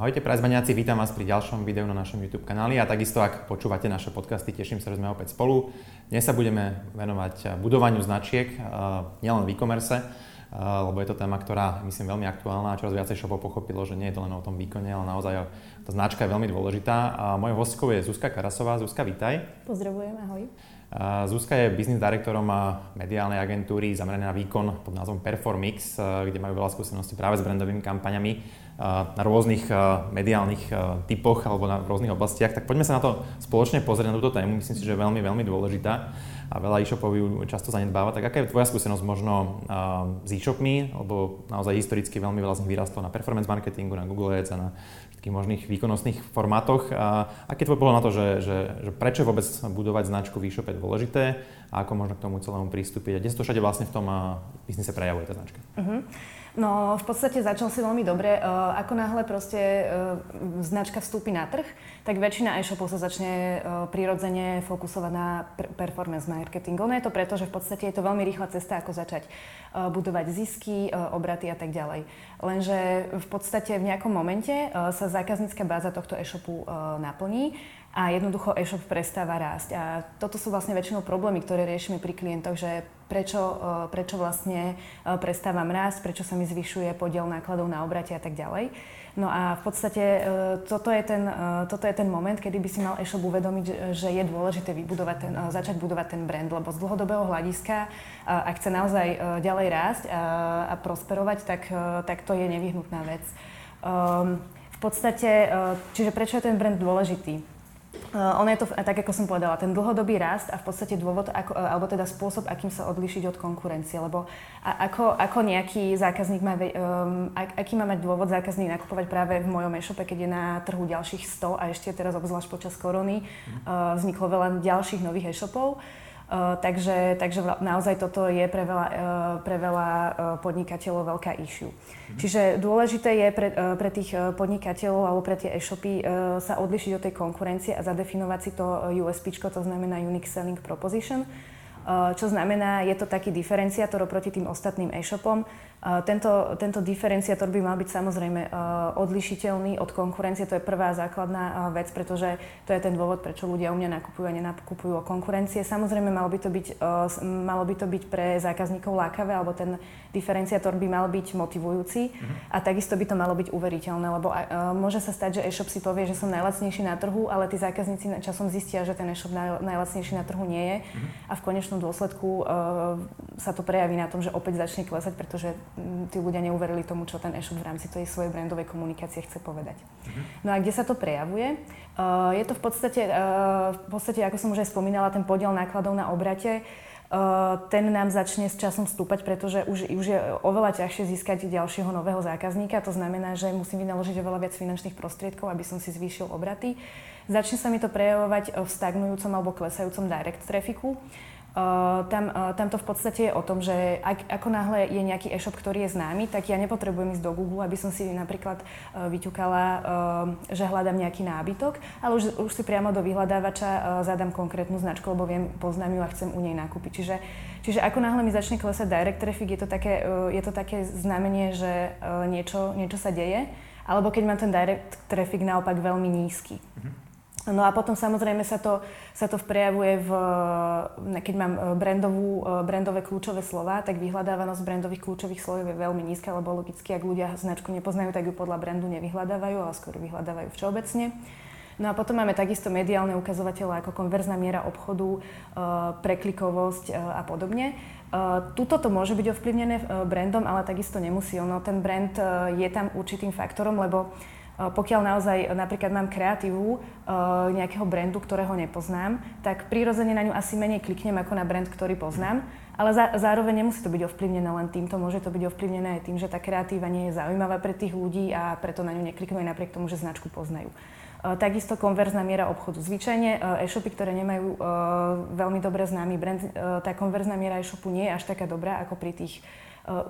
Ahojte prezmeniaci, vítam vás pri ďalšom videu na našom YouTube kanáli a takisto ak počúvate naše podcasty, teším sa, že sme opäť spolu. Dnes sa budeme venovať budovaniu značiek, nielen v e-commerce, lebo je to téma, ktorá myslím veľmi aktuálna a čoraz viacej shopov pochopilo, že nie je to len o tom výkone, ale naozaj tá značka je veľmi dôležitá. A mojou hostkou je Zuzka Karasová. Zuzka, vítaj. Pozdravujem, ahoj. Zuzka je biznis direktorom mediálnej agentúry zameranej na výkon pod názvom Performix, kde majú veľa skúseností práve s brandovými kampaňami na rôznych mediálnych typoch alebo na rôznych oblastiach, tak poďme sa na to spoločne pozrieť na túto tému. Myslím si, že je veľmi, veľmi dôležitá a veľa e-shopov ju často zanedbáva. Tak aká je tvoja skúsenosť možno s e-shopmi, lebo naozaj historicky veľmi veľa z nich vyrastlo na performance marketingu, na Google Ads a na všetkých možných výkonnostných formátoch. A aký je tvoj na to, že, že, že prečo vôbec budovať značku v e-shope dôležité a ako možno k tomu celému pristúpiť a kde sa to všade vlastne v tom biznise prejavuje tá značka? Uh-huh. No, v podstate začal si veľmi dobre. Ako náhle proste e, značka vstúpi na trh, tak väčšina e-shopov sa začne prirodzene fokusovať na performance marketing. Ono je to preto, že v podstate je to veľmi rýchla cesta, ako začať budovať zisky, obraty a tak ďalej. Lenže v podstate v nejakom momente sa zákaznícka báza tohto e-shopu naplní a jednoducho e-shop prestáva rásť. A toto sú vlastne väčšinou problémy, ktoré riešime pri klientoch, že prečo, e, prečo vlastne e, prestávam rásť, prečo sa mi zvyšuje podiel nákladov na obrate a tak ďalej. No a v podstate e, toto je, ten, toto je ten moment, kedy by si mal e-shop uvedomiť, že je dôležité vybudovať ten, začať budovať ten brand, lebo z dlhodobého hľadiska, ak chce naozaj ďalej rásť a, a prosperovať, tak, tak to je nevyhnutná vec. Um, v podstate, čiže prečo je ten brand dôležitý? Uh, ono je to, tak ako som povedala, ten dlhodobý rast a v podstate dôvod, ako, uh, alebo teda spôsob, akým sa odlišiť od konkurencie. Lebo a ako, ako nejaký zákazník má, um, ak, aký má mať dôvod zákazník nakupovať práve v mojom e-shope, keď je na trhu ďalších 100 a ešte teraz obzvlášť počas korony uh, vzniklo veľa ďalších nových e-shopov. Uh, takže, takže naozaj toto je pre veľa, uh, pre veľa uh, podnikateľov veľká issue. Mm-hmm. Čiže dôležité je pre, pre tých podnikateľov alebo pre tie e-shopy sa odlišiť od tej konkurencie a zadefinovať si to USP, to znamená Unique Selling Proposition, čo znamená, je to taký diferenciátor oproti tým ostatným e-shopom, tento, tento diferenciátor by mal byť samozrejme odlišiteľný od konkurencie. To je prvá základná vec, pretože to je ten dôvod, prečo ľudia u mňa nakupujú a nenakupujú o konkurencie. Samozrejme, malo by to byť, malo by to byť pre zákazníkov lákavé, alebo ten diferenciátor by mal byť motivujúci uh-huh. a takisto by to malo byť uveriteľné, lebo môže sa stať, že e-shop si povie, že som najlacnejší na trhu, ale tí zákazníci časom zistia, že ten e-shop najlacnejší na trhu nie je uh-huh. a v konečnom dôsledku sa to prejaví na tom, že opäť začne klesať, pretože tí ľudia neuverili tomu, čo ten e-shop v rámci tej svojej brandovej komunikácie chce povedať. Uh-huh. No a kde sa to prejavuje? Uh, je to v podstate, uh, v podstate, ako som už aj spomínala, ten podiel nákladov na obrate, uh, ten nám začne s časom stúpať, pretože už, už je oveľa ťažšie získať ďalšieho nového zákazníka. To znamená, že musím vynaložiť oveľa viac finančných prostriedkov, aby som si zvýšil obraty. Začne sa mi to prejavovať v stagnujúcom alebo klesajúcom direct trafiku. Uh, tam, uh, tam to v podstate je o tom, že ak, ako náhle je nejaký e-shop, ktorý je známy, tak ja nepotrebujem ísť do Google, aby som si napríklad uh, vyťukala, uh, že hľadám nejaký nábytok, ale už, už si priamo do vyhľadávača uh, zadám konkrétnu značku, lebo viem, poznám ju a chcem u nej nakúpiť. Čiže, čiže ako náhle mi začne klesať direct traffic, je to také, uh, je to také znamenie, že uh, niečo, niečo sa deje, alebo keď mám ten direct traffic naopak veľmi nízky. Mm-hmm. No a potom samozrejme sa to, sa to prejavuje v, keď mám e, brandovú, e, brandové kľúčové slova, tak vyhľadávanosť brandových kľúčových slov je veľmi nízka, lebo logicky, ak ľudia značku nepoznajú, tak ju podľa brandu nevyhľadávajú, ale skôr vyhľadávajú všeobecne. No a potom máme takisto mediálne ukazovatele ako konverzná miera obchodu, e, preklikovosť a podobne. Tuto to môže byť ovplyvnené brandom, ale takisto nemusí. Ono, ten brand je tam určitým faktorom, lebo pokiaľ naozaj napríklad mám kreatívu nejakého brandu, ktorého nepoznám, tak prirodzene na ňu asi menej kliknem ako na brand, ktorý poznám. Ale zároveň nemusí to byť ovplyvnené len týmto, môže to byť ovplyvnené aj tým, že tá kreatíva nie je zaujímavá pre tých ľudí a preto na ňu nekliknú aj napriek tomu, že značku poznajú. Takisto konverzná miera obchodu. Zvyčajne e-shopy, ktoré nemajú veľmi dobre známy brand, tá konverzná miera e-shopu nie je až taká dobrá ako pri tých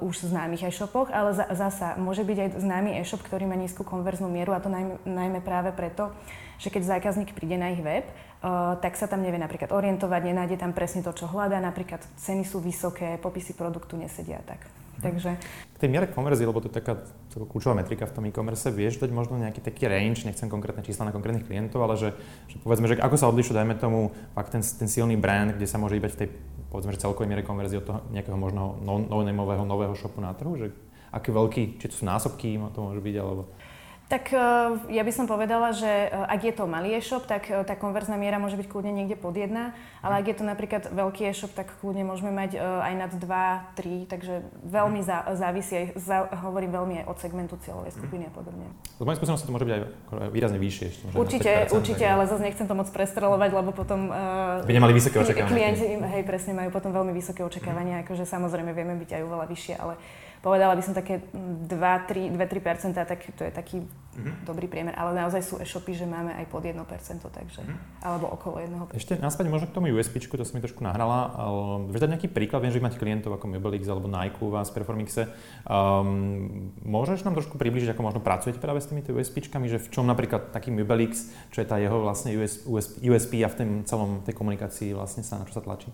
už známych e-shopoch, ale za, zasa môže byť aj známy e-shop, ktorý má nízku konverznú mieru a to najmä, najmä práve preto, že keď zákazník príde na ich web, uh, tak sa tam nevie napríklad orientovať, nenájde tam presne to, čo hľadá, napríklad ceny sú vysoké, popisy produktu nesedia tak. Takže... K tej miere konverzie, lebo to je taká kľúčová metrika v tom e-commerce, vieš dať možno nejaký taký range, nechcem konkrétne čísla na konkrétnych klientov, ale že, že povedzme, že ako sa odlišuje, dajme tomu, fakt ten, ten silný brand, kde sa môže íbať v tej povedzme, že celkovej miere konverzie od toho nejakého možno no-nameového nového shopu na trhu, že aký veľký, či to sú násobky, to môže byť, alebo... Tak e, ja by som povedala, že e, ak je to malý e-shop, tak e, tá konverzná miera môže byť kľudne niekde pod jedna, ale ak je to napríklad veľký e-shop, tak kľudne môžeme mať aj nad 2, 3, takže veľmi zá, závisí, za, hovorím veľmi aj od segmentu cieľovej skupiny a podobne. Z mojej skúsenosti to môže byť aj výrazne vyššie. Ešte, určite, určite, ale zase nechcem to moc prestrelovať, lebo potom... Uh, By nemali vysoké očakávania. Klienti, hej, presne, majú potom veľmi vysoké očakávania, akože samozrejme vieme byť aj oveľa vyššie, ale povedala by som také 2-3%, tak to je taký mm-hmm. dobrý priemer, ale naozaj sú e-shopy, že máme aj pod 1%, takže, mm-hmm. alebo okolo 1%. Ešte naspäť možno k tomu USP, to som mi trošku nahrala. Vieš dať nejaký príklad, viem, že máte klientov ako Mobilix alebo Nike u vás v Performixe. Um, môžeš nám trošku približiť, ako možno pracujete práve s týmito USP, že v čom napríklad taký Mobilix, čo je tá jeho vlastne US, USP a v tom celom tej komunikácii vlastne sa na čo sa tlačí?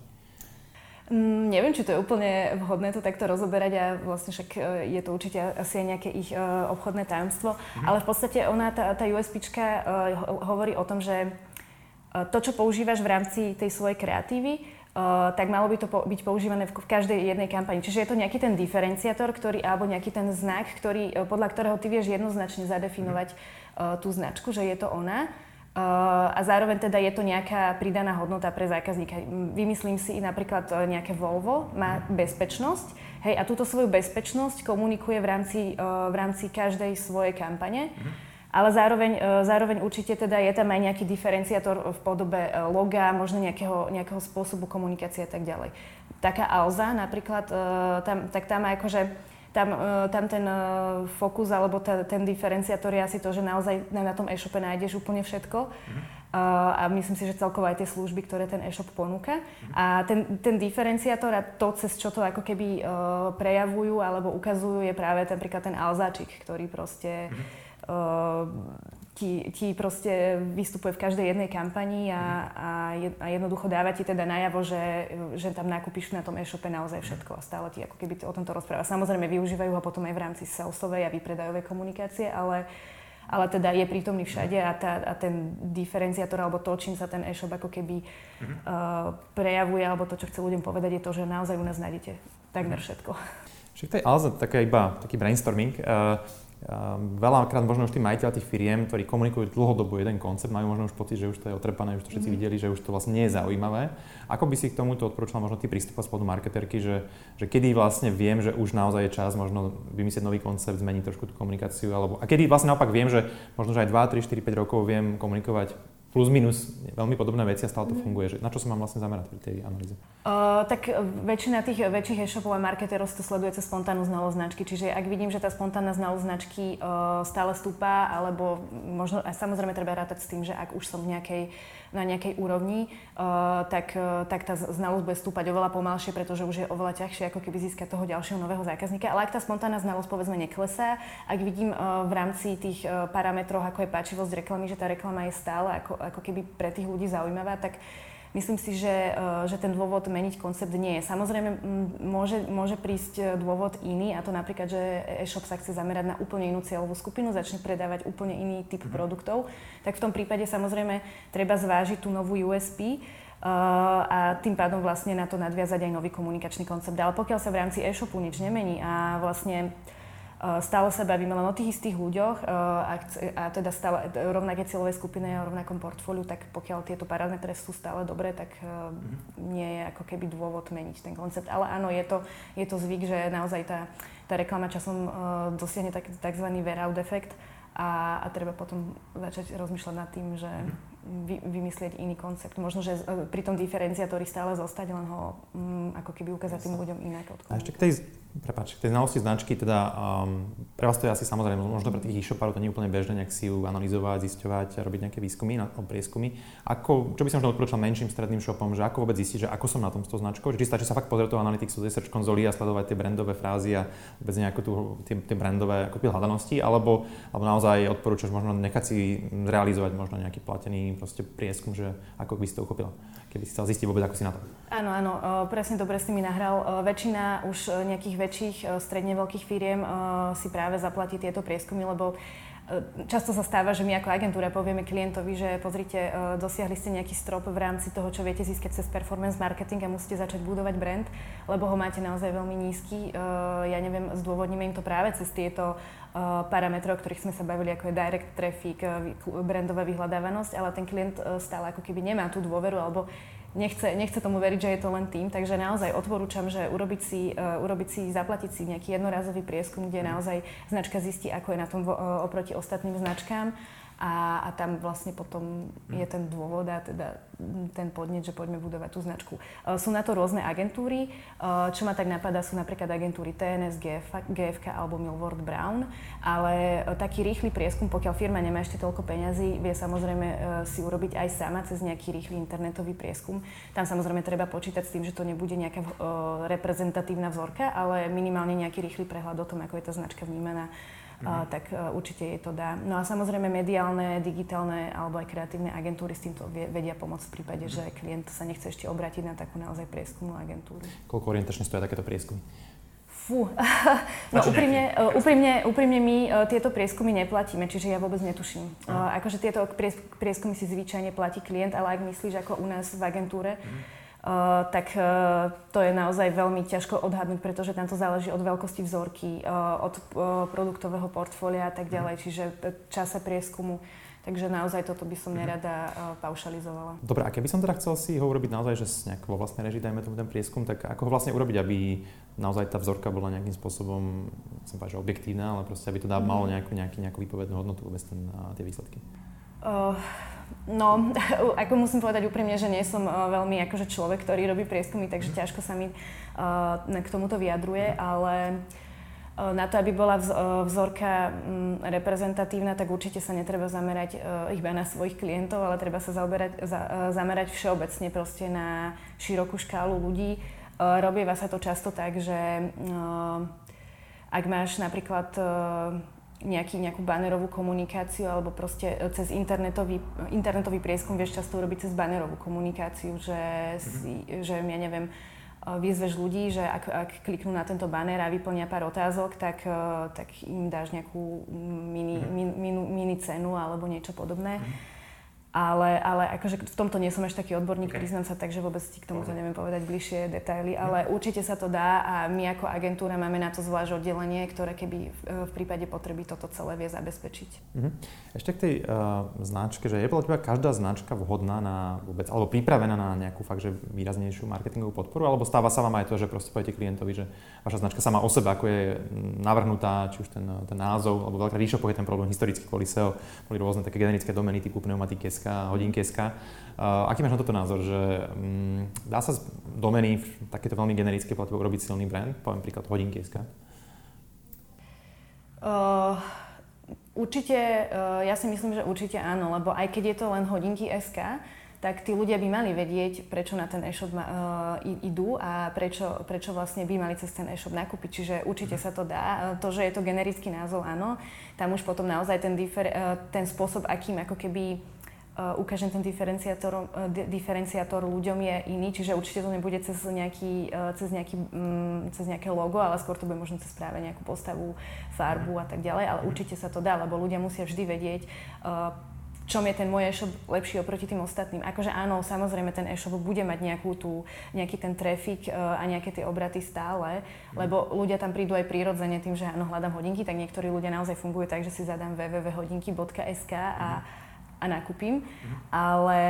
Mm, neviem, či to je úplne vhodné to takto rozoberať a vlastne však e, je to určite asi aj nejaké ich uh, obchodné tajomstvo, mm. ale v podstate ona, tá, tá USPčka uh, hovorí o tom, že to, čo používaš v rámci tej svojej kreatívy, uh, tak malo by to po, byť používané v, v každej jednej kampani. Čiže je to nejaký ten diferenciátor, ktorý, alebo nejaký ten znak, ktorý, podľa ktorého ty vieš jednoznačne zadefinovať uh, tú značku, že je to ona a zároveň teda je to nejaká pridaná hodnota pre zákazníka. Vymyslím si napríklad e, nejaké Volvo, má bezpečnosť, hej, a túto svoju bezpečnosť komunikuje v rámci, e, v rámci každej svojej kampane. Mhm. Ale zároveň, e, zároveň určite teda je tam aj nejaký diferenciátor v podobe loga, možno nejakého, nejakého spôsobu komunikácie a tak ďalej. Taká Alza napríklad, tam, tak tam akože tam, e, tam ten e, fokus alebo ta, ten diferenciátor je asi to, že naozaj na tom e-shope nájdeš úplne všetko. Mm-hmm. a myslím si, že celkovo aj tie služby, ktoré ten e-shop ponúka. Mm-hmm. A ten, ten diferenciátor a to, cez čo to ako keby prejavujú alebo ukazujú, je práve napríklad ten alzáčik, ktorý proste mm-hmm. uh, ti, ti proste vystupuje v každej jednej kampani a, a, je, a jednoducho dáva ti teda najavo, že, že tam nakúpiš na tom e-shope naozaj všetko a stále ti ako keby o tomto rozpráva. Samozrejme využívajú ho potom aj v rámci salesovej a výpredajovej komunikácie, ale, ale teda je prítomný všade a, tá, a ten diferenciátor alebo to, čím sa ten e-shop ako keby uh, prejavuje alebo to, čo chce ľuďom povedať, je to, že naozaj u nás nájdete takmer všetko. Však to je ale taká iba taký brainstorming. Uh, veľakrát možno už tí majiteľ tých firiem, ktorí komunikujú dlhodobo jeden koncept, majú možno už pocit, že už to je otrepané, už to všetci mm. videli, že už to vlastne nie je zaujímavé. Ako by si k tomuto odporúčal možno ty prístup z marketerky, že, že kedy vlastne viem, že už naozaj je čas možno vymyslieť nový koncept, zmeniť trošku tú komunikáciu, alebo a kedy vlastne naopak viem, že možno že aj 2, 3, 4, 5 rokov viem komunikovať plus minus veľmi podobné veci a stále to funguje. Že na čo sa mám vlastne zamerať pri tej analýze? Uh, tak väčšina tých väčších e-shopov a marketerov to sleduje cez spontánnu znalosť značky. Čiže ak vidím, že tá spontánna znalosť značky uh, stále stúpa, alebo možno, a samozrejme treba rátať s tým, že ak už som v nejakej na nejakej úrovni, uh, tak, uh, tak tá znalosť bude stúpať oveľa pomalšie, pretože už je oveľa ťažšie ako keby získať toho ďalšieho nového zákazníka. Ale ak tá spontánna znalosť povedzme neklesá, ak vidím uh, v rámci tých parametrov, ako je páčivosť reklamy, že tá reklama je stále ako, ako keby pre tých ľudí zaujímavá, tak Myslím si, že, e, že ten dôvod meniť koncept nie je. Samozrejme, môže, môže prísť e, dôvod iný, a to napríklad, že e-shop sa chce zamerať na úplne inú cieľovú skupinu, začne predávať úplne iný typ mm. produktov, tak v tom prípade samozrejme treba zvážiť tú novú USP, Uh, a tým pádom vlastne na to nadviazať aj nový komunikačný koncept. Ale pokiaľ sa v rámci e-shopu nič nemení a vlastne stále sa bavíme len o tých istých ľuďoch eh, a, a teda stále rovnaké cieľové skupiny a rovnakom portfóliu, tak pokiaľ tieto parametre sú stále dobré, tak mm-hmm. nie je ako keby dôvod meniť ten koncept. Ale áno, je to, je to zvyk, že naozaj tá, tá reklama časom dosiahne tak, tzv. wear out efekt a, a treba potom začať rozmýšľať nad tým, že mm-hmm vy, vymyslieť iný koncept. Možno, že pri tom diferenciátori stále zostať, len ho um, ako keby ukázať tým ľuďom inak. A ešte k tej, prepáč, k tej znalosti značky, teda um, pre vás to je asi samozrejme, možno pre tých e-shopárov to nie je úplne bežné nejak si ju analyzovať, zisťovať a robiť nejaké výskumy, na, prieskumy. Ako, čo by som možno odporúčal menším stredným shopom, že ako vôbec zistiť, že ako som na tom s tou značkou, či stačí sa fakt pozrieť do Analyticsu, do search konzoly a sledovať tie brandové frázy a vôbec nejakú tú, tie, tie brandové ako hľadanosti, alebo, alebo naozaj odporúčaš možno nechať si realizovať možno nejaký platený proste prieskum, že ako by si to uchopila, keby si chcel zistiť vôbec, ako si na to. Áno, áno, presne dobre si mi nahral. Väčšina už e, nejakých väčších, stredne veľkých firiem si práve zaplatí tieto prieskumy, lebo Často sa stáva, že my ako agentúra povieme klientovi, že pozrite, dosiahli ste nejaký strop v rámci toho, čo viete získať cez performance marketing a musíte začať budovať brand, lebo ho máte naozaj veľmi nízky. Ja neviem, zdôvodníme im to práve cez tieto parametre, o ktorých sme sa bavili, ako je direct traffic, brandová vyhľadávanosť, ale ten klient stále ako keby nemá tú dôveru alebo nechce, nechce tomu veriť, že je to len tým. Takže naozaj odporúčam, že urobiť si, uh, urobiť si, zaplatiť si nejaký jednorazový prieskum, kde naozaj značka zistí, ako je na tom uh, oproti ostatným značkám a, a tam vlastne potom je ten dôvod a teda ten podnet, že poďme budovať tú značku. Uh, sú na to rôzne agentúry. Uh, čo ma tak napadá, sú napríklad agentúry TNS, GF, GFK alebo Milward Brown, ale uh, taký rýchly prieskum, pokiaľ firma nemá ešte toľko peňazí, vie samozrejme si urobiť aj sama cez nejaký rýchly internetový prieskum. Tam samozrejme treba počítať s tým, že to nebude nejaká reprezentatívna vzorka, ale minimálne nejaký rýchly prehľad o tom, ako je tá značka vnímaná mm. tak e, určite jej to dá. No a samozrejme mediálne, digitálne alebo aj kreatívne agentúry s týmto vedia pomôcť v prípade, mm. že klient sa nechce ešte obrátiť na takú naozaj prieskumnú agentúru. Koľko orientačne stojí takéto prieskumy? Fú, no úprimne, e, úprimne, úprimne my uh, tieto prieskumy neplatíme, čiže ja vôbec netuším. Uh, akože tieto prieskumy si zvyčajne platí klient, ale ak myslíš ako u nás v agentúre, mm Uh, tak uh, to je naozaj veľmi ťažko odhadnúť, pretože tam to záleží od veľkosti vzorky, uh, od produktového portfólia a tak ďalej, mhm. čiže čase prieskumu. Takže naozaj toto by som mhm. nerada paušalizovala. Dobre, a keby som teda chcel si ho urobiť naozaj, že nejak vo vlastnej režii dajme tomu ten prieskum, tak ako ho vlastne urobiť, aby naozaj tá vzorka bola nejakým spôsobom, som povedal, že objektívna, ale proste aby to dá, mm. malo nejakú, nejaký, nejakú výpovednú hodnotu vôbec ten, tie výsledky? Uh, No, ako musím povedať úprimne, že nie som uh, veľmi akože človek, ktorý robí prieskumy, takže ťažko sa mi uh, k tomuto vyjadruje, ale uh, na to, aby bola vzorka um, reprezentatívna, tak určite sa netreba zamerať iba na svojich klientov, ale treba sa zaoberať, za, zamerať všeobecne proste na širokú škálu ľudí. Robieva sa to často tak, že ak máš napríklad nejaký, nejakú banerovú komunikáciu alebo proste e, cez internetový, internetový prieskum vieš často urobiť cez banerovú komunikáciu, že, si, mm-hmm. že ja neviem, e, vyzveš ľudí, že ak, ak kliknú na tento banner a vyplnia pár otázok, tak, e, tak im dáš nejakú mini, mhm. mini, mini, mini cenu alebo niečo podobné. Mm-hmm. Ale, ale akože v tomto nie som až taký odborník, okay. priznám sa tak, že vôbec ti k tomuto neviem povedať bližšie detaily, ale určite sa to dá a my ako agentúra máme na to zvlášť oddelenie, ktoré keby v, v prípade potreby toto celé vie zabezpečiť. Mm-hmm. Ešte k tej uh, značke, že je podľa teba každá značka vhodná na vôbec, alebo pripravená na nejakú fakt, že výraznejšiu marketingovú podporu, alebo stáva sa vám aj to, že proste poviete klientovi, že vaša značka sama o sebe, ako je navrhnutá, či už ten, ten názov, alebo veľká ríša je ten problém historicky kvôli SEO, boli rôzne také generické domeny typu pneumatiky SK, hodinky SK. Uh, aký máš na toto názor, že um, dá sa z domeny v takéto veľmi generické platbe urobiť silný brand? Poviem príklad hodinky SK. Uh, určite, uh, ja si myslím, že určite áno, lebo aj keď je to len hodinky SK, tak tí ľudia by mali vedieť, prečo na ten e-shop uh, idú a prečo, prečo vlastne by mali cez ten e-shop nakúpiť. Čiže určite sa to dá. To, že je to generický názov, áno. Tam už potom naozaj ten, difer, uh, ten spôsob, akým ako keby ukážem ten diferenciátor, uh, diferenciátor ľuďom je iný, čiže určite to nebude cez, nejaký, uh, cez, nejaký, um, cez nejaké logo, ale skôr to bude možno cez práve nejakú postavu, farbu a tak ďalej, ale určite sa to dá, lebo ľudia musia vždy vedieť, čom je ten môj e-shop lepší oproti tým ostatným. Akože áno, samozrejme ten e-shop bude mať nejakú tú, nejaký ten trafik a nejaké tie obraty stále, lebo ľudia tam prídu aj prirodzene tým, že áno, hľadám hodinky, tak niektorí ľudia naozaj fungujú tak, že si zadám www.hodinky.sk a a nakúpim. Mm-hmm. Ale,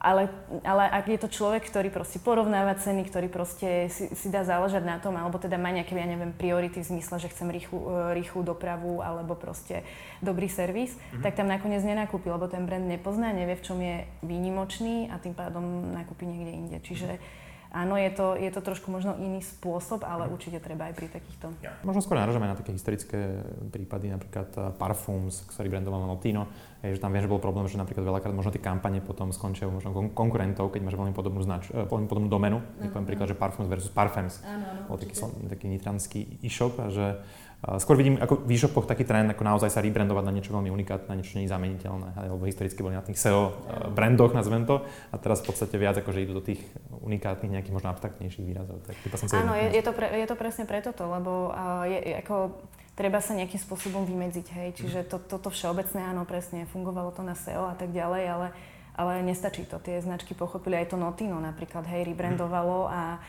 ale, ale ak je to človek, ktorý proste porovnáva ceny, ktorý proste si, si dá záležať na tom, alebo teda má nejaké, ja neviem, priority v zmysle, že chcem rýchlu, e, rýchlu dopravu alebo proste dobrý servis, mm-hmm. tak tam nakoniec nenakúpi, lebo ten brand nepozná, nevie, v čom je výnimočný a tým pádom nakúpi niekde inde. Čiže mm-hmm Áno, je to, je to trošku možno iný spôsob, ale mhm. určite treba aj pri takýchto. Ja. Možno skôr naražame na také historické prípady, napríklad uh, Parfums, ktorý brandoval Notino, je, že tam viem, že bol problém, že napríklad veľakrát možno tie kampane potom skončia možno konkurentov, keď máš veľmi podobnú, znač, uh, veľmi podobnú domenu. Uh-huh. Poviem príklad, že Parfums versus Parfums. Áno, áno, bol taký, taký nitranský e-shop a že Skôr vidím ako v e-shopoch taký trend, ako naozaj sa rebrandovať na niečo veľmi unikátne, niečo nezameniteľné, lebo historicky boli na tých SEO brandoch, nazvem to, a teraz v podstate viac akože idú do tých unikátnych, nejakých možno abstraktnejších výrazov. Tak, som Áno, je, je, to pre, je to presne preto to, lebo uh, je, ako treba sa nejakým spôsobom vymedziť, hej. Čiže to, toto všeobecné, áno, presne, fungovalo to na SEO a tak ďalej, ale, ale nestačí to. Tie značky pochopili, aj to Notino napríklad, hej, rebrandovalo a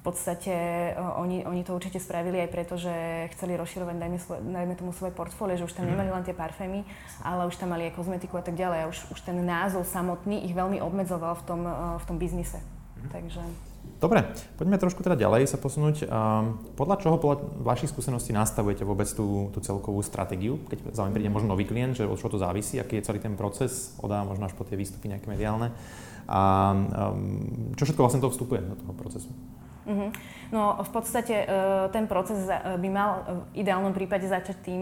v podstate uh, oni, oni to určite spravili aj preto, že chceli rozširovať, dajme, dajme tomu svoje portfólio, že už tam mhm. nemali len tie parfémy, ale už tam mali aj kozmetiku a tak ďalej. A už, už ten názov samotný ich veľmi obmedzoval v tom, uh, v tom biznise. Mhm. Takže... Dobre, poďme trošku teda ďalej sa posunúť. Podľa čoho, podľa vašich skúseností nastavujete vôbec tú, tú celkovú stratégiu? Keď za vami príde možno nový klient, že od čo to závisí, aký je celý ten proces, odá možno až po tie výstupy nejaké mediálne. A um, čo všetko vlastne to vstupuje do toho procesu? Uh-huh. No v podstate ten proces by mal v ideálnom prípade začať tým,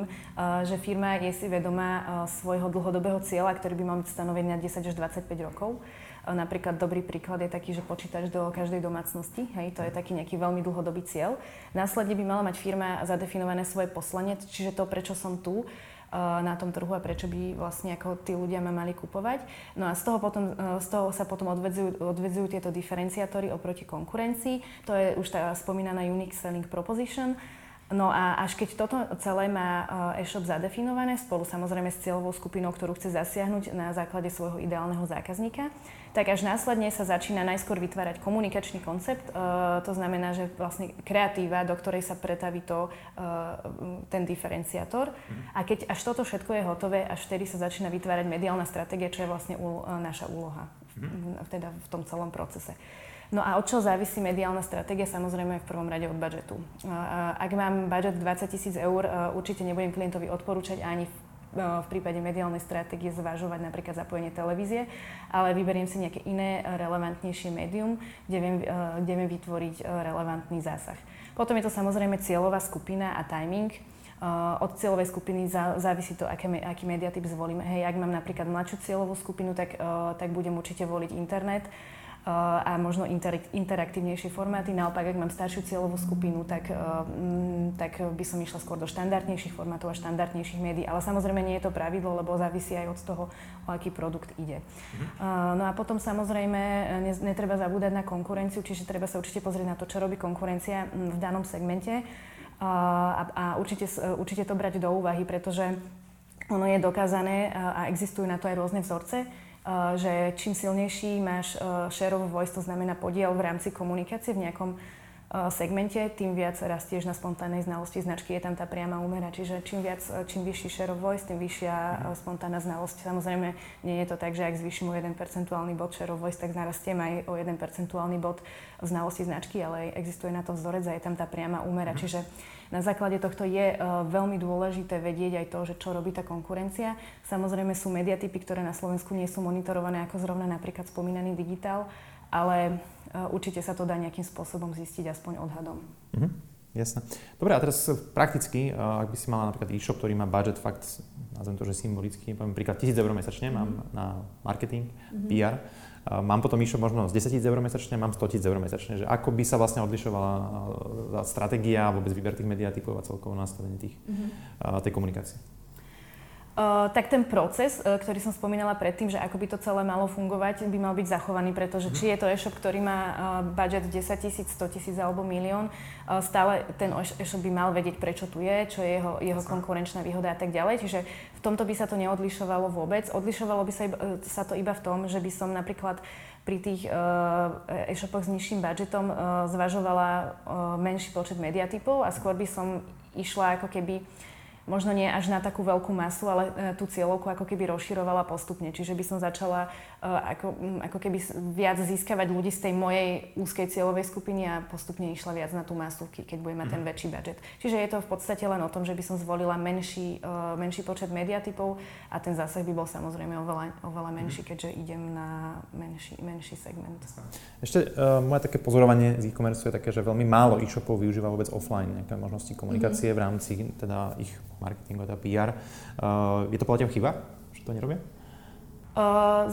že firma je si vedomá svojho dlhodobého cieľa, ktorý by mal byť stanovený na 10 až 25 rokov. Napríklad dobrý príklad je taký, že počítač do každej domácnosti, hej, to je taký nejaký veľmi dlhodobý cieľ. Následne by mala mať firma zadefinované svoje poslanie, čiže to, prečo som tu, na tom trhu a prečo by vlastne ako tí ľudia ma mali kupovať. No a z toho, potom, z toho sa potom odvedzujú, odvedzujú tieto diferenciátory oproti konkurencii. To je už tá spomínaná Unique Selling Proposition. No a až keď toto celé má e-shop zadefinované, spolu samozrejme s cieľovou skupinou, ktorú chce zasiahnuť na základe svojho ideálneho zákazníka, tak až následne sa začína najskôr vytvárať komunikačný koncept. Uh, to znamená, že vlastne kreatíva, do ktorej sa pretaví to, uh, ten diferenciátor. Mm. A keď až toto všetko je hotové, až vtedy sa začína vytvárať mediálna stratégia, čo je vlastne naša úloha v, teda v tom celom procese. No a od čo závisí mediálna stratégia? Samozrejme v prvom rade od budžetu. Ak mám budžet 20 tisíc eur, určite nebudem klientovi odporúčať ani v v prípade mediálnej stratégie zvažovať napríklad zapojenie televízie, ale vyberiem si nejaké iné relevantnejšie médium, kde viem, kde viem vytvoriť relevantný zásah. Potom je to samozrejme cieľová skupina a timing. Od cieľovej skupiny závisí to, aké, aký mediatyp zvolíme. Hej, ak mám napríklad mladšiu cieľovú skupinu, tak, tak budem určite voliť internet a možno interaktívnejšie formáty. Naopak, ak mám staršiu cieľovú skupinu, tak, mm, tak by som išla skôr do štandardnejších formátov a štandardnejších médií. Ale samozrejme nie je to pravidlo, lebo závisí aj od toho, o aký produkt ide. Mhm. No a potom samozrejme netreba zabúdať na konkurenciu, čiže treba sa určite pozrieť na to, čo robí konkurencia v danom segmente a, a určite, určite to brať do úvahy, pretože ono je dokázané a existujú na to aj rôzne vzorce, že čím silnejší máš share of voice, to znamená podiel v rámci komunikácie v nejakom segmente, tým viac rastieš na spontánnej znalosti značky, je tam tá priama úmera. Čiže čím, viac, čím vyšší share of voice, tým vyššia mm. spontánna znalosť. Samozrejme, nie je to tak, že ak zvýšim o 1 percentuálny bod share of voice, tak narastiem aj o 1 percentuálny bod znalosti značky, ale existuje na to vzorec a je tam tá priama úmera. Mm. Čiže na základe tohto je uh, veľmi dôležité vedieť aj to, že čo robí tá konkurencia. Samozrejme sú mediatypy, ktoré na Slovensku nie sú monitorované ako zrovna napríklad spomínaný digitál, ale uh, určite sa to dá nejakým spôsobom zistiť aspoň odhadom. Mm-hmm. Jasné. Dobre, a teraz prakticky, ak by si mala napríklad e-shop, ktorý má budget fakt, nazvem to, že symbolicky, poviem príklad 1000 eur mesačne, mám mhm. na marketing, mm-hmm. PR, Mám potom e možno z 10 000 eur mesačne, mám 100 000 eur mesačne. Že ako by sa vlastne odlišovala stratégia, vôbec výber tých mediatypov a celkovo nastavenie tých, mm-hmm. tej komunikácie? Uh, tak ten proces, uh, ktorý som spomínala predtým, že ako by to celé malo fungovať, by mal byť zachovaný, pretože či je to e-shop, ktorý má uh, budget 10 tisíc, 100 tisíc alebo milión, stále ten e-shop by mal vedieť, prečo tu je, čo je jeho, jeho konkurenčná výhoda a tak ďalej. Čiže v tomto by sa to neodlišovalo vôbec. Odlišovalo by sa, iba, sa to iba v tom, že by som napríklad pri tých e-shopoch s nižším budžetom zvažovala menší počet mediatypov a skôr by som išla ako keby možno nie až na takú veľkú masu, ale e, tú cieľovku ako keby rozširovala postupne. Čiže by som začala ako, ako keby viac získavať ľudí z tej mojej úzkej cieľovej skupiny a postupne išla viac na tú masu, keď bude mať ten mhm. väčší budget. Čiže je to v podstate len o tom, že by som zvolila menší, e, menší počet mediatypov a ten zásah by bol samozrejme oveľa, oveľa menší, mhm. keďže idem na menší, menší segment. Ešte uh, moje také pozorovanie z e-commerce je také, že veľmi málo e-shopov využíva vôbec offline nejaké možnosti komunikácie mm-hmm. v rámci teda ich marketingu a PR. Uh, je to podľa chyba, že to nerobia?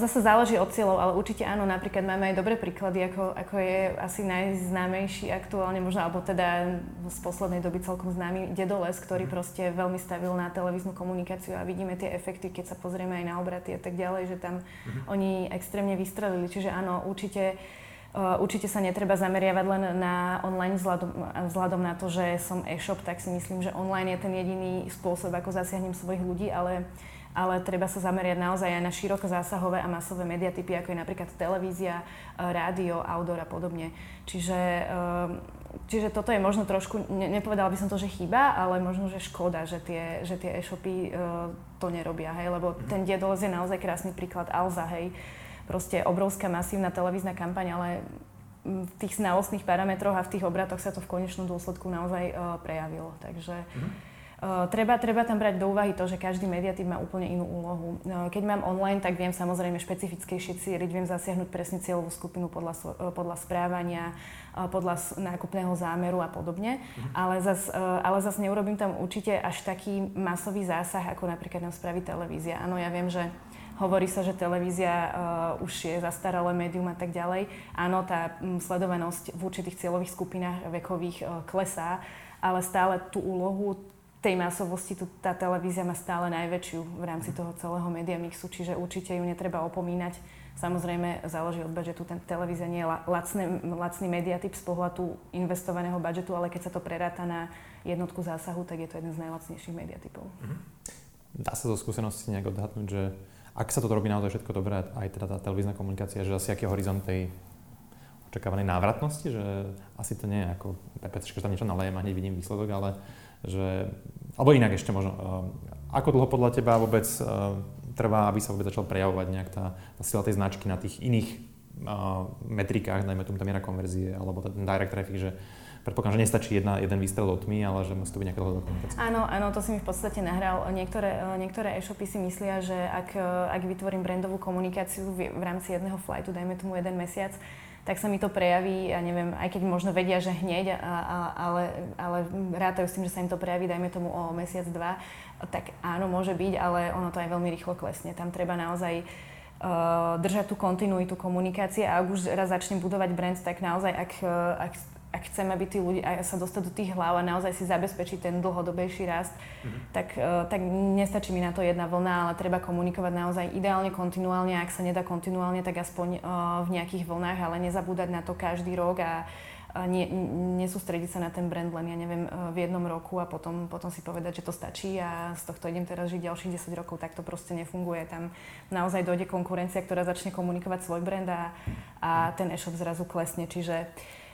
Zase záleží od cieľov, ale určite áno, napríklad máme aj dobré príklady, ako, ako je asi najznámejší aktuálne, možno, alebo teda z poslednej doby celkom známy Dedoles, ktorý mhm. proste veľmi stavil na televíznu komunikáciu a vidíme tie efekty, keď sa pozrieme aj na obraty a tak ďalej, že tam uh-huh. oni extrémne vystrelili. Čiže áno, určite určite sa netreba zameriavať len na online vzhľadom, vzhľadom na to, že som e-shop, tak si myslím, že online je ten jediný spôsob, ako zasiahnem svojich ľudí, ale ale treba sa zameriať naozaj aj na široko zásahové a masové mediatypy, ako je napríklad televízia, e, rádio, outdoor a podobne. Čiže, e, čiže toto je možno trošku, nepovedala by som to, že chyba, ale možno, že škoda, že tie, že tie e-shopy e, to nerobia, hej, lebo ten Diedoles je naozaj krásny príklad Alza, hej, proste obrovská masívna televízna kampaň, ale v tých znalostných parametroch a v tých obratoch sa to v konečnom dôsledku naozaj prejavilo. Takže mm-hmm. Uh, treba, treba tam brať do úvahy to, že každý mediatyp má úplne inú úlohu. Uh, keď mám online, tak viem samozrejme špecifickejšie cieliť, viem zasiahnuť presne cieľovú skupinu podľa, uh, podľa správania, podľa nákupného zámeru a podobne, mhm. ale zase ale zas neurobím tam určite až taký masový zásah, ako napríklad nám spraví televízia. Áno, ja viem, že Hovorí sa, že televízia uh, už je zastaralé médium a tak ďalej. Áno, tá um, sledovanosť v určitých cieľových skupinách vekových uh, klesá, ale stále tú úlohu tej masovosti tu tá televízia má stále najväčšiu v rámci toho celého media mixu, čiže určite ju netreba opomínať. Samozrejme, záleží od budžetu. Ten televízia nie je lacný, lacný mediatyp z pohľadu investovaného budžetu, ale keď sa to preráta na jednotku zásahu, tak je to jeden z najlacnejších mediatypov. Mhm. Dá sa zo skúsenosti nejak odhadnúť, že ak sa to robí naozaj všetko dobré, aj teda tá televízna komunikácia, že asi aký horizont tej očakávanej návratnosti, že asi to nie je ako PPC, že tam niečo nalejem a hneď vidím výsledok, ale že, alebo inak ešte možno, eh, ako dlho podľa teba vôbec eh, trvá, aby sa vôbec začal prejavovať nejak tá, tá sila tej značky na tých iných uh, metrikách, dajme tomu tá miera konverzie, alebo ten direct traffic, že predpokladám, že nestačí jedna, jeden výstrel do tmy, ale že musí to byť nejaká komunikácia. Áno, áno, to si mi v podstate nahral. Niektoré, niektoré e-shopy si myslia, že ak, ak vytvorím brandovú komunikáciu v, v rámci jedného flightu, dajme tomu jeden mesiac, tak sa mi to prejaví, ja neviem, aj keď možno vedia, že hneď, a, a, ale, ale rátajú s tým, že sa im to prejaví, dajme tomu o mesiac, dva, tak áno, môže byť, ale ono to aj veľmi rýchlo klesne. Tam treba naozaj uh, držať tú kontinuitu komunikácie a ak už raz začnem budovať brand, tak naozaj, ak, ak ak chceme, aby tí ľudia sa dostať do tých hlav a naozaj si zabezpečiť ten dlhodobejší rast, mm-hmm. tak, uh, tak nestačí mi na to jedna vlna, ale treba komunikovať naozaj ideálne kontinuálne. Ak sa nedá kontinuálne, tak aspoň uh, v nejakých vlnách, ale nezabúdať na to každý rok a nie, nesústrediť sa na ten brand len, ja neviem, e, v jednom roku a potom, potom si povedať, že to stačí a z tohto idem teraz žiť ďalších 10 rokov, tak to proste nefunguje. Tam naozaj dojde konkurencia, ktorá začne komunikovať svoj brand a, a ten e-shop zrazu klesne. Čiže uh,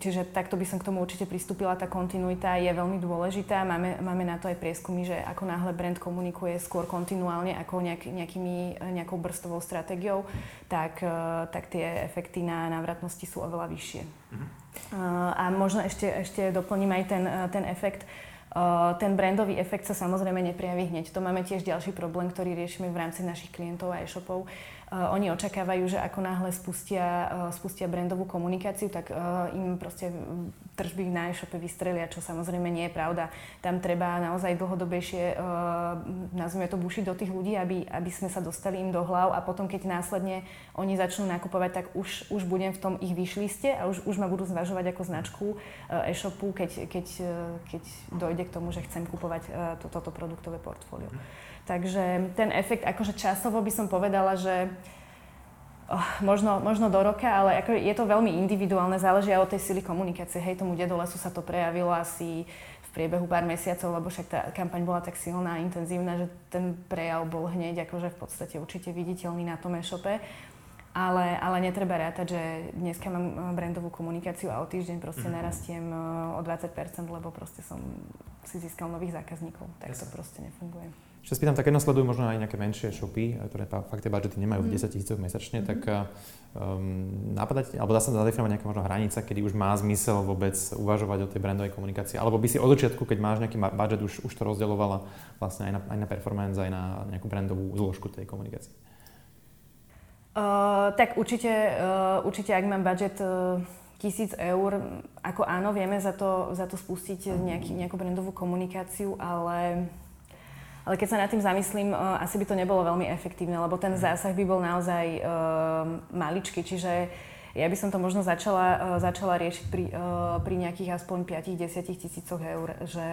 čiže takto by som k tomu určite pristúpila. Tá kontinuita je veľmi dôležitá. Máme, máme na to aj prieskumy, že ako náhle brand komunikuje skôr kontinuálne ako nejak, nejakými, nejakou brstovou stratégiou, tak, eh, tak tie efekty na návratnosti sú oveľa vyššie. Mhm. A možno ešte, ešte doplním aj ten, ten efekt. Ten brandový efekt sa samozrejme neprijaví hneď. To máme tiež ďalší problém, ktorý riešime v rámci našich klientov a e-shopov Uh, oni očakávajú, že ako náhle spustia, uh, spustia brandovú komunikáciu, tak uh, im proste tržby na e-shope vystrelia, čo samozrejme nie je pravda. Tam treba naozaj dlhodobejšie, nazvime to, bušiť do tých ľudí, aby, aby sme sa dostali im do hlav a potom, keď následne oni začnú nakupovať, tak už, už budem v tom ich vyšliste a už, už ma budú zvažovať ako značku e-shopu, keď, keď, keď dojde k tomu, že chcem kupovať to, toto produktové portfólio. Takže ten efekt, akože časovo by som povedala, že oh, možno, možno do roka, ale ako je to veľmi individuálne, záleží aj od tej sily komunikácie. Hej, tomu dedolesu sa to prejavilo asi v priebehu pár mesiacov, lebo však tá kampaň bola tak silná a intenzívna, že ten prejav bol hneď akože v podstate určite viditeľný na tom e-shope. Ale, ale netreba rátať, že dneska mám brandovú komunikáciu a o týždeň proste mm-hmm. narastiem eh, o 20%, lebo proste som si získal nových zákazníkov. Tak Jasne. to proste nefunguje. Ešte spýtam, tak keď nasledujú možno aj nejaké menšie shopy, ktoré fakt tie budžety nemajú v 10 mhm. tisícoch mesačne, mm. tak um, napadať, alebo dá sa zadefinovať nejaká možno hranica, kedy už má zmysel vôbec uvažovať o tej brandovej komunikácii, alebo by si od začiatku, keď máš nejaký budget, už, už to rozdeľovala vlastne aj na, aj na performance, aj na nejakú brandovú zložku tej komunikácie? Uh, tak určite, uh, určite, ak mám budget uh, tisíc eur, ako áno, vieme za to, za to spustiť nejaký, nejakú brandovú komunikáciu, ale Ale keď sa nad tým zamyslím, asi by to nebolo veľmi efektívne, lebo ten zásah by bol naozaj maličký, čiže ja by som to možno začala, začala riešiť pri, pri nejakých aspoň 5-10 tisícoch eur. Že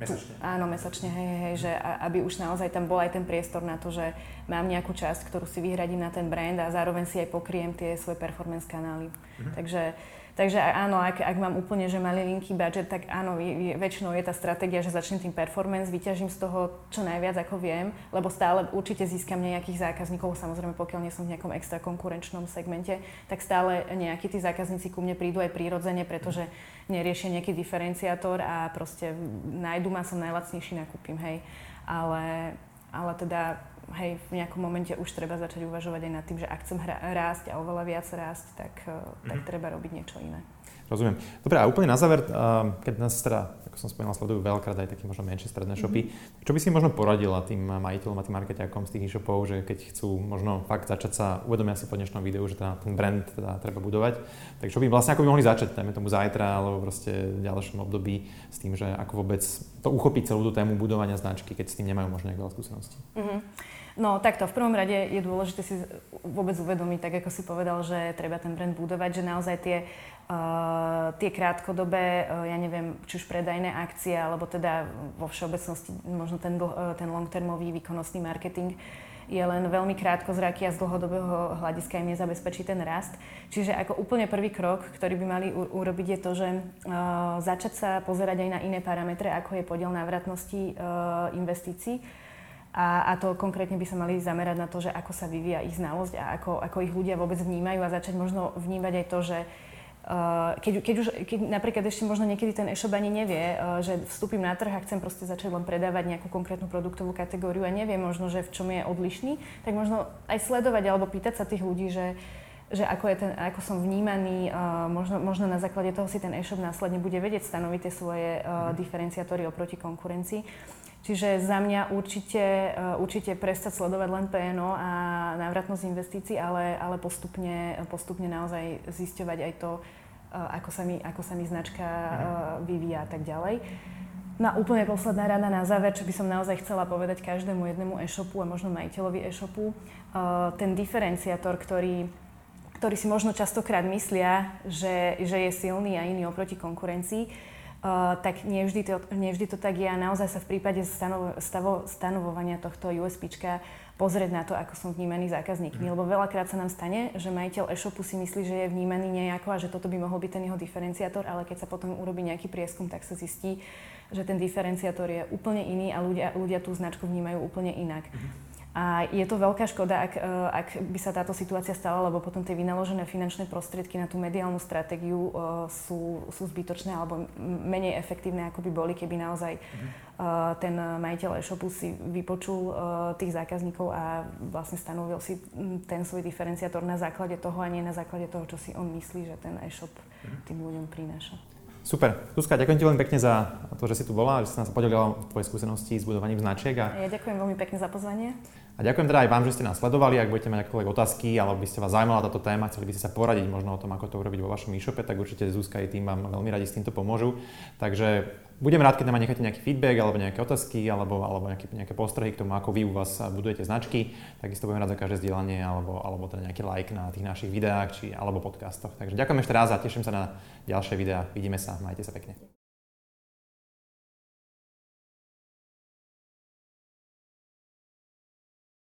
mesačne? Tu, áno, mesačne, hej, hej, že aby už naozaj tam bol aj ten priestor na to, že mám nejakú časť, ktorú si vyhradím na ten brand a zároveň si aj pokriem tie svoje performance kanály. Mhm. Takže Takže áno, ak, ak mám úplne že malý linky budget, tak áno, je, je, väčšinou je tá stratégia, že začnem tým performance, vyťažím z toho čo najviac ako viem, lebo stále určite získam nejakých zákazníkov, samozrejme pokiaľ nie som v nejakom extra konkurenčnom segmente, tak stále nejakí tí zákazníci ku mne prídu aj prírodzene, pretože neriešia nejaký diferenciátor a proste nájdu ma, som najlacnejší, nakúpim, hej. Ale, ale teda hej, v nejakom momente už treba začať uvažovať aj nad tým, že ak chcem hra- rásť a oveľa viac rásť, tak, mm-hmm. tak treba robiť niečo iné. Rozumiem. Dobre, a úplne na záver, keď nás teda, ako som spomínal, sledujú veľkrát aj také možno menšie stredné shopy, mm-hmm. čo by si možno poradila tým majiteľom a tým marketiakom z tých e-shopov, že keď chcú možno fakt začať sa, uvedomia si po dnešnom videu, že teda ten brand teda treba budovať, tak čo by vlastne ako by mohli začať, dajme tomu zajtra alebo proste v ďalšom období s tým, že ako vôbec to uchopiť celú tú tému budovania značky, keď s tým nemajú možno nejaké veľa skúsenosti. Mm-hmm. No takto, v prvom rade je dôležité si vôbec uvedomiť, tak ako si povedal, že treba ten brand budovať, že naozaj tie, uh, tie krátkodobé, uh, ja neviem, či už predajné akcie, alebo teda vo všeobecnosti možno ten, uh, ten long-termový výkonnostný marketing je len veľmi krátkozraký a z dlhodobého hľadiska im nezabezpečí ten rast. Čiže ako úplne prvý krok, ktorý by mali u- urobiť je to, že uh, začať sa pozerať aj na iné parametre, ako je podiel návratnosti uh, investícií a, a to konkrétne by sa mali zamerať na to, že ako sa vyvíja ich znalosť a ako, ako ich ľudia vôbec vnímajú a začať možno vnímať aj to, že Uh, keď, keď už, keď napríklad ešte možno niekedy ten e-shop ani nevie, uh, že vstúpim na trh a chcem proste začať len predávať nejakú konkrétnu produktovú kategóriu a nevie možno, že v čom je odlišný, tak možno aj sledovať alebo pýtať sa tých ľudí, že, že ako, je ten, ako som vnímaný, uh, možno, možno na základe toho si ten e-shop následne bude vedieť stanoviť tie svoje uh, diferenciátory oproti konkurencii. Čiže za mňa určite, eh, určite prestať sledovať len PNO a návratnosť investícií, ale, ale postupne, postupne naozaj zisťovať aj to, eh, ako sa mi, ako sa mi značka eh, vyvíja a tak ďalej. Na úplne posledná rada na záver, čo by som naozaj chcela povedať každému jednému e-shopu a možno majiteľovi e-shopu, ten diferenciátor, ktorý, ktorý si možno častokrát myslia, že, že je silný a iný oproti konkurencii, Uh, tak nevždy to, nevždy to tak je a naozaj sa v prípade stanovo, stavo, stanovovania tohto USPčka pozrieť na to, ako som vnímaný zákazníkmi. Mm. Lebo veľakrát sa nám stane, že majiteľ e-shopu si myslí, že je vnímaný nejako a že toto by mohol byť ten jeho diferenciátor, ale keď sa potom urobí nejaký prieskum, tak sa zistí, že ten diferenciátor je úplne iný a ľudia, ľudia tú značku vnímajú úplne inak. Mm. A je to veľká škoda, ak, e, ak by sa táto situácia stala, lebo potom tie vynaložené finančné prostriedky na tú mediálnu stratégiu e, sú, sú zbytočné alebo menej efektívne, ako by boli, keby naozaj mm-hmm. ten majiteľ e-shopu si vypočul tých zákazníkov a vlastne stanovil si ten svoj diferenciátor na základe toho a nie na základe toho, čo si on myslí, že ten e-shop mm-hmm. tým ľuďom prináša. Super. Zuzka, ďakujem ti veľmi pekne za to, že si tu bola, že si nás podelila o tvoje skúsenosti s budovaním značiek. A... Ja ďakujem veľmi pekne za pozvanie. A ďakujem teda aj vám, že ste nás sledovali. Ak budete mať akékoľvek otázky, alebo by ste vás zaujímala táto téma, chceli by ste sa poradiť možno o tom, ako to urobiť vo vašom e-shope, tak určite Zuzka aj tým vám veľmi radi s týmto pomôžu. Takže budem rád, keď nám necháte nejaký feedback, alebo nejaké otázky, alebo, alebo nejaké, nejaké postrehy k tomu, ako vy u vás budujete značky. Takisto budem rád za každé zdieľanie, alebo, alebo teda nejaký like na tých našich videách, či, alebo podcastoch. Takže ďakujem ešte raz a teším sa na ďalšie videá. Vidíme sa, majte sa pekne.